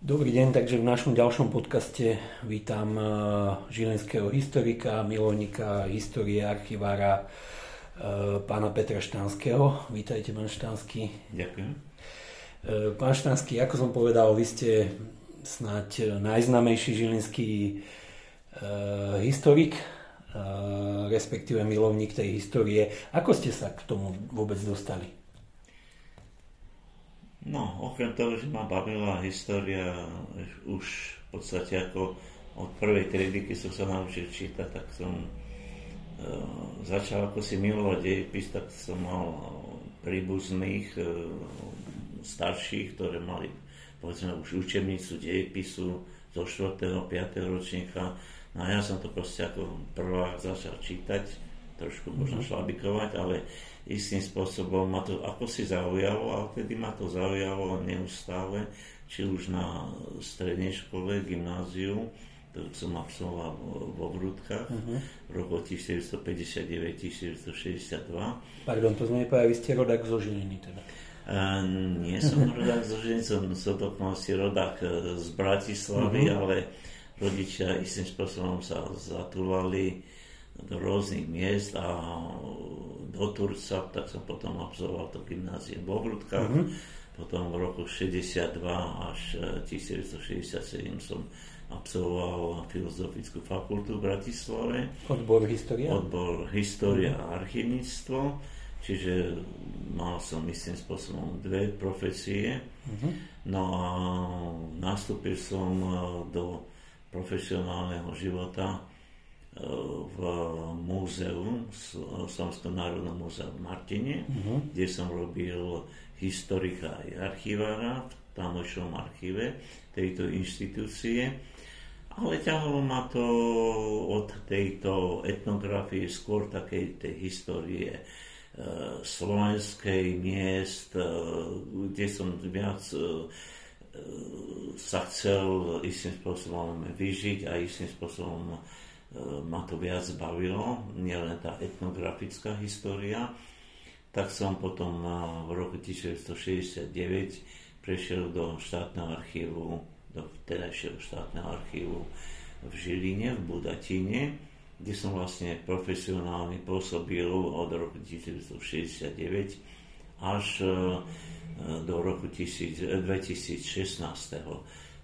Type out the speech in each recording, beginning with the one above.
Dobrý deň, takže v našom ďalšom podcaste vítam eh, žilinského historika, milovníka histórie, archivára eh, pána Petra Štanského. Vítajte, pán Štanský. Ďakujem. Eh, pán Štanský, ako som povedal, vy ste snáď najznamejší žilinský historik, respektíve milovník tej histórie. Ako ste sa k tomu vôbec dostali? No, okrem toho, že ma bavila história už v podstate ako od prvej triedy, keď som sa naučil čítať, tak som e, začal ako si milovať dejepis, tak som mal príbuzných e, starších, ktoré mali povedzme už učebnicu dejepisu zo 4. 5. ročníka. No a ja som to proste ako prvá začal čítať, trošku možno mhm. šlabikovať, ale istým spôsobom ma to ako si zaujalo a vtedy ma to zaujalo neustále, či už na strednej škole, gymnáziu, to som absolvoval vo Vrútkach uh-huh. v roku 1959-1962. Pardon, to nepovedali, vy ste rodák zo Žiliny teda. Uh, nie som rodák zo Žiliny, som, som dokonca rodák e, z Bratislavy, uh-huh. ale rodičia istým spôsobom sa zatúvali do rôznych miest a do Turca, tak som potom absolvoval to gymnázium vo Hrudkách. Mm-hmm. Potom v roku 62 až 1967 e, som absolvoval Filozofickú fakultu v Bratislave. Odbor história? Odbor história mm-hmm. a archivníctvo. Čiže mal som istým spôsobom dve profesie. Mm-hmm. No a nastúpil som e, do profesionálneho života v múzeu, Slovenskom národnom múzeu v Martine, uh-huh. kde som robil historika aj archivára v tamočnom archíve tejto inštitúcie. Ale ťahalo ma to od tejto etnografie skôr takej tej histórie e, slovenskej miest, e, kde som viac e, sa chcel istým spôsobom vyžiť a istým spôsobom ma to viac bavilo, nielen tá etnografická história, tak som potom v roku 1969 prešiel do štátneho archívu, do vtedajšieho štátneho archívu v Žiline, v Budatine, kde som vlastne profesionálne pôsobil od roku 1969 až e, do roku 2016.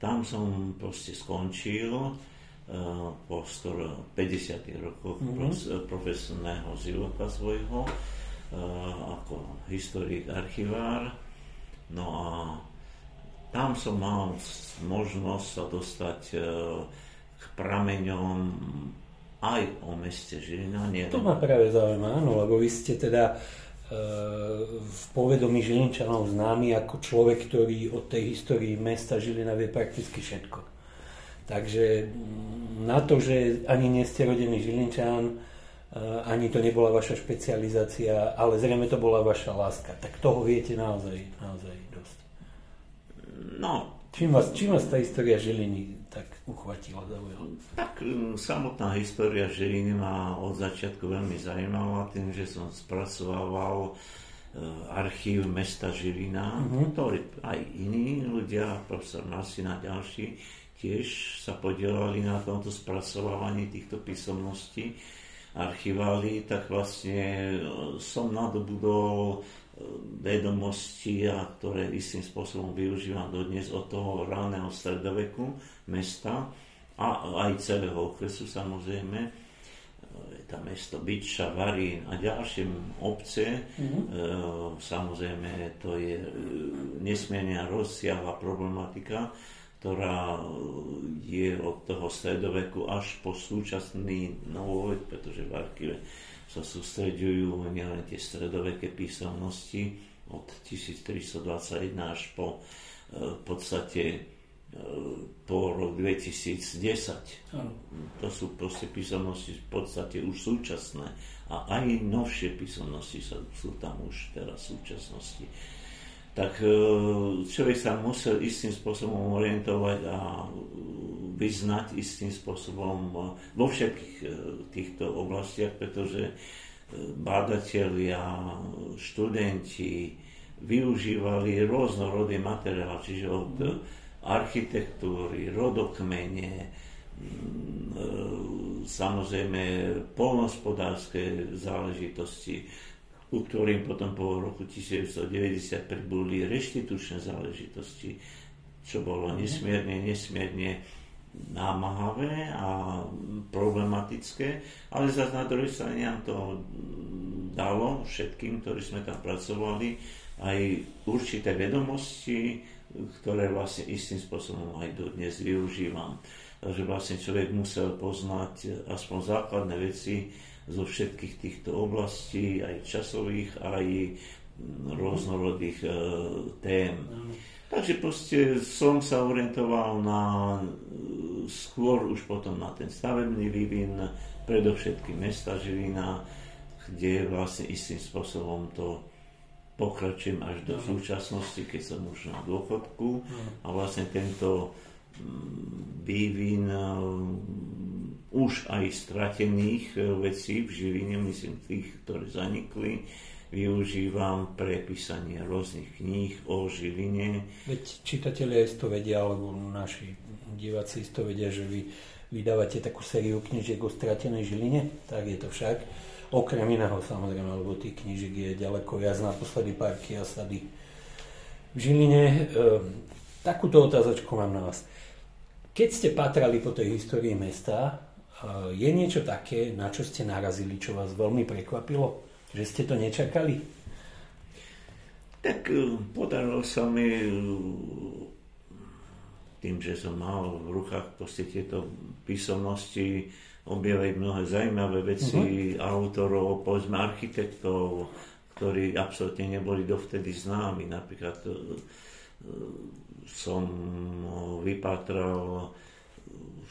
Tam som proste skončil Eh, po skoro 50 rokoch mm-hmm. profesionálneho života svojho eh, ako historik, archivár. No a tam som mal možnosť sa dostať eh, k prameňom aj o meste Žilina. Nie to ma práve zaujíma, áno, lebo vy ste teda v povedomí Žilinčanov známy ako človek, ktorý od tej histórii mesta Žilina vie prakticky všetko. Takže mm, na to, že ani nie ste rodený Žilinčan, eh, ani to nebola vaša špecializácia, ale zrejme to bola vaša láska. Tak toho viete naozaj, naozaj dosť. No. Čím vás, čím vás tá história Žiliny tak uchvatila, zaujala? Tak mm, samotná história Žiliny ma od začiatku veľmi zaujímala tým, že som spracovával eh, archív mesta Žilina, uh-huh. ktorý aj iní ľudia, profesor Masina a ďalší, tiež sa podielali na tomto spracovávaní týchto písomností, archiváli, tak vlastne e, som nadobudol e, vedomosti, a ktoré istým spôsobom využívam dodnes od toho ráneho stredoveku mesta a aj celého okresu samozrejme. E, je tam mesto Byča, Varín a ďalšie obce. Mm-hmm. Samozrejme to je nesmierne rozsiahla problematika ktorá je od toho stredoveku až po súčasný novovek, pretože v archíve sa sústreďujú nielen tie stredoveké písomnosti od 1321 až po e, v podstate e, po rok 2010. To sú proste písomnosti v podstate už súčasné a aj novšie písomnosti sú tam už teraz v súčasnosti tak e, človek sa musel istým spôsobom orientovať a vyznať istým spôsobom e, vo všetkých e, týchto oblastiach, pretože bádatelia, študenti využívali rôznorodý materiál, čiže od architektúry, rodokmene, samozrejme polnospodárske záležitosti, ku ktorým potom po roku 1990 pribudli reštitučné záležitosti, čo bolo nesmierne, nesmierne námahavé a problematické, ale zase na druhej strane nám to dalo všetkým, ktorí sme tam pracovali, aj určité vedomosti, ktoré vlastne istým spôsobom aj dodnes využívam. Takže vlastne človek musel poznať aspoň základné veci zo všetkých týchto oblastí, aj časových, aj rôznorodých e, tém. Takže proste som sa orientoval na skôr už potom na ten stavebný vývin, predovšetkým mesta Žilina, kde vlastne istým spôsobom to pokračujem až do súčasnosti, keď som už na dôchodku. A vlastne tento mm, vývin mm, už aj stratených vecí v Žiline, myslím tých, ktoré zanikli, využívam pre písanie rôznych kníh o Žiline. Veď čitatelia to vedia, alebo naši diváci to vedia, že vy vydávate takú sériu knižiek o stratenej Žiline, tak je to však. Okrem iného samozrejme, lebo tých knižiek je ďaleko viac, naposledy parky a sady v Žiline. E, takúto otázočku mám na vás. Keď ste patrali po tej histórii mesta, e, je niečo také, na čo ste narazili, čo vás veľmi prekvapilo? Že ste to nečakali? Tak e, podarilo sa mi e, tým, že som mal v rukách proste tieto písomnosti, objaviť mnohé zaujímavé veci uh-huh. autorov, povedzme architektov, ktorí absolútne neboli dovtedy známi. Napríklad som vypátral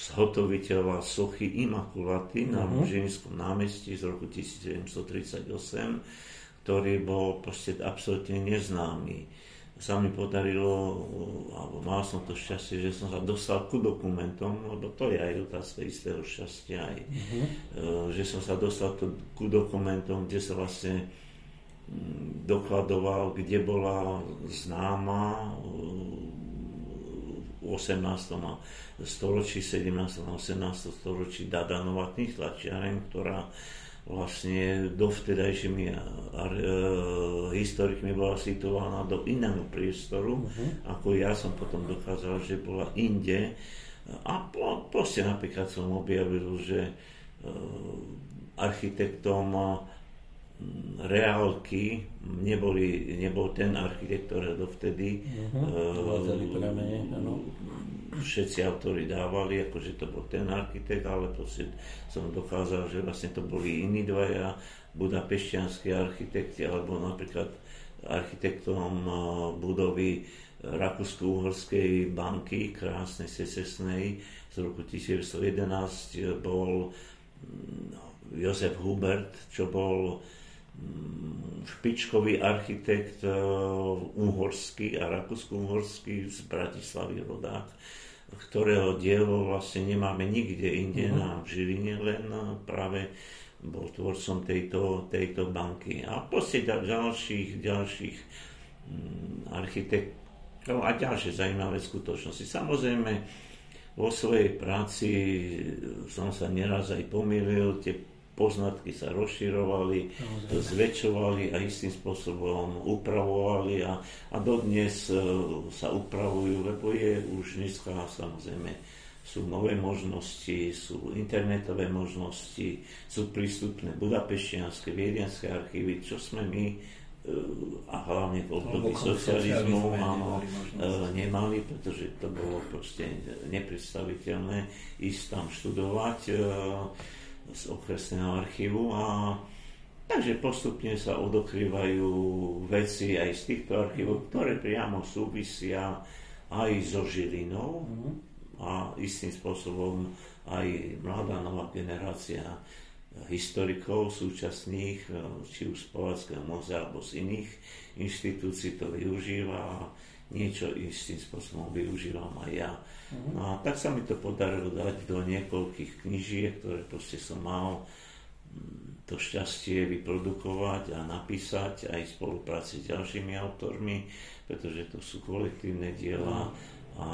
zhotoviteľa sochy Imakulaty na uh-huh. Žinskom námestí z roku 1738, ktorý bol proste absolútne neznámy. Sa mi podarilo, alebo mal som to šťastie, že som sa dostal ku dokumentom, lebo to je aj otázka istého šťastia, aj, uh-huh. že som sa dostal ku dokumentom, kde sa vlastne dokladoval, kde bola známa v 18. a storočí, 17. a 18. storočí Dadanova tlačiareň, ktorá vlastne dovtedajšími e, historikmi bola situovaná do iného priestoru, uh-huh. ako ja som potom dokázal, že bola inde. A po, proste napríklad som objavil, že e, architektom reálky neboli, nebol ten architekt, ktorý dovtedy uh-huh. uh, všetci autori dávali, akože to bol ten architekt, ale proste som dokázal, že vlastne to boli iní dvaja budapešťanskí architekti, alebo napríklad architektom uh, budovy Rakúsko-Uhorskej banky, krásnej secesnej z roku 1911 bol mm, Jozef Hubert, čo bol špičkový architekt uh, uhorský a rakúsko-uhorský z Bratislavy rodák, ktorého dielo vlastne nemáme nikde inde uh-huh. na Žiline, len práve bol tvorcom tejto, tejto banky. A proste ďalších, ďalších um, architektov a ďalšie zaujímavé skutočnosti. Samozrejme, vo svojej práci som sa neraz aj pomýlil, tie poznatky sa rozširovali, zväčšovali a istým spôsobom upravovali a, a dodnes e, sa upravujú, lebo je už dneska samozrejme sú nové možnosti, sú internetové možnosti, sú prístupné budapeštianské, viedianské archívy, čo sme my e, a hlavne v období socializmu áno, e, nemali, pretože to bolo proste nepredstaviteľné ísť tam študovať z okresného archívu a takže postupne sa odokrývajú veci aj z týchto archívov, ktoré priamo súvisia aj so Žilinou mm-hmm. a istým spôsobom aj mladá nová generácia historikov súčasných, či už z Povackého múzea alebo z iných inštitúcií to využíva niečo istým spôsobom využívam aj ja. Mm-hmm. No a tak sa mi to podarilo dať do niekoľkých knižiek, ktoré proste som mal mm, to šťastie vyprodukovať a napísať aj v spolupráci s ďalšími autormi, pretože to sú kolektívne diela a a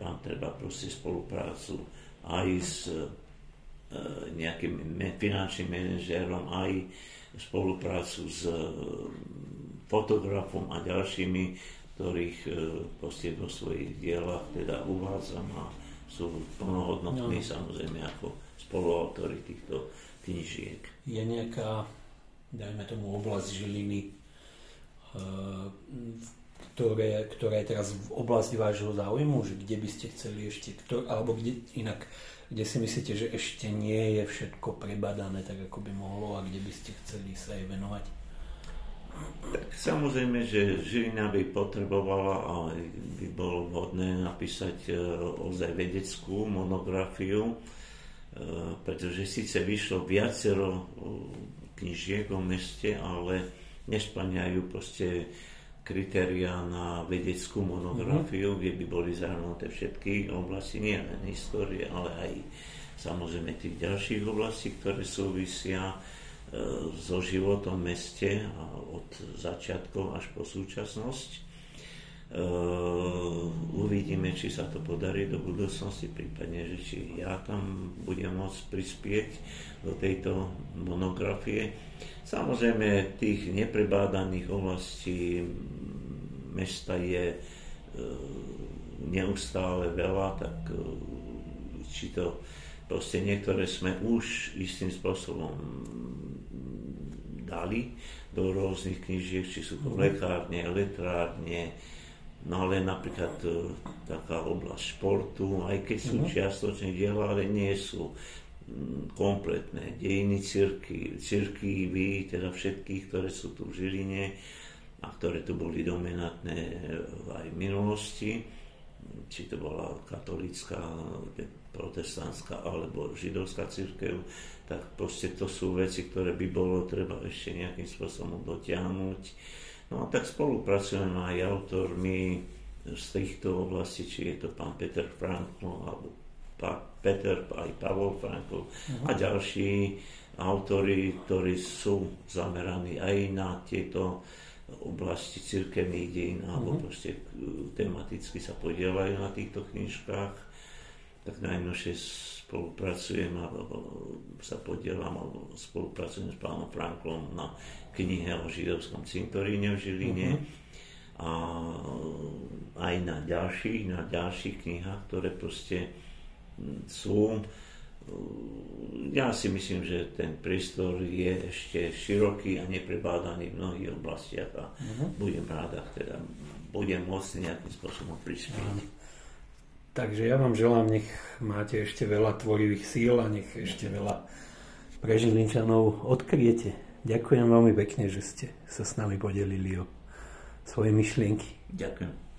tam treba proste spoluprácu aj s e, nejakým finančným manažérom, aj spoluprácu s e, fotografom a ďalšími, ktorých e, proste vo svojich dielach teda uvádzam a sú plnohodnotní no. samozrejme ako spoluautori týchto knižiek. Je nejaká, dajme tomu, oblasť Žiliny, ktoré, ktoré je teraz v oblasti vášho záujmu, že kde by ste chceli ešte, ktor, alebo kde inak, kde si myslíte, že ešte nie je všetko prebadané tak, ako by mohlo a kde by ste chceli sa aj venovať? Tak samozrejme, že Žilina by potrebovala a by bolo vhodné napísať e, ozaj vedeckú monografiu, e, pretože síce vyšlo viacero e, knižiek o meste, ale nesplňajú proste kritéria na vedeckú monografiu, mm-hmm. kde by boli zahrnuté všetky oblasti, nie len histórie, ale aj samozrejme tých ďalších oblastí, ktoré súvisia so životom v meste a od začiatkov až po súčasnosť. E, uvidíme, či sa to podarí do budúcnosti, prípadne, že či ja tam budem môcť prispieť do tejto monografie. Samozrejme, tých neprebádaných oblastí mesta je e, neustále veľa, tak e, či to proste niektoré sme už istým spôsobom dali do rôznych knižiek, či sú to mhm. lekárne, elektrárne, no ale napríklad e, taká oblasť športu, aj keď sú uh-huh. čiastočne diela, ale nie sú kompletné dejiny cirky, cirkývy, teda všetkých, ktoré sú tu v Žiline a ktoré tu boli dominantné aj v minulosti, či to bola katolická, protestantská alebo židovská církev, tak proste to sú veci, ktoré by bolo treba ešte nejakým spôsobom dotiahnuť. No a tak spolupracujeme aj autormi z týchto oblastí, či je to pán Peter Frankl alebo Peter, aj Pavol Frankl uh-huh. a ďalší autory, ktorí sú zameraní aj na tieto oblasti cirkevných dejín alebo proste tematicky sa podielajú na týchto knižkách. Tak najnovšie spolupracujem alebo sa podielam alebo spolupracujem s pánom Franklom na knihe o židovskom cintoríne v Žiline. Uh-huh a aj na ďalších, na ďalších knihách, ktoré proste sú. Ja si myslím, že ten prístor je ešte široký a neprebádaný v mnohých oblastiach a uh-huh. budem rád, ak teda budem môcť nejakým spôsobom prispieť. Uh-huh. Takže ja vám želám, nech máte ešte veľa tvorivých síl a nech ešte veľa pre Žilinčanov odkriete. Ďakujem veľmi pekne, že ste sa s nami podelili o svoje myšlienky. Ďakujem.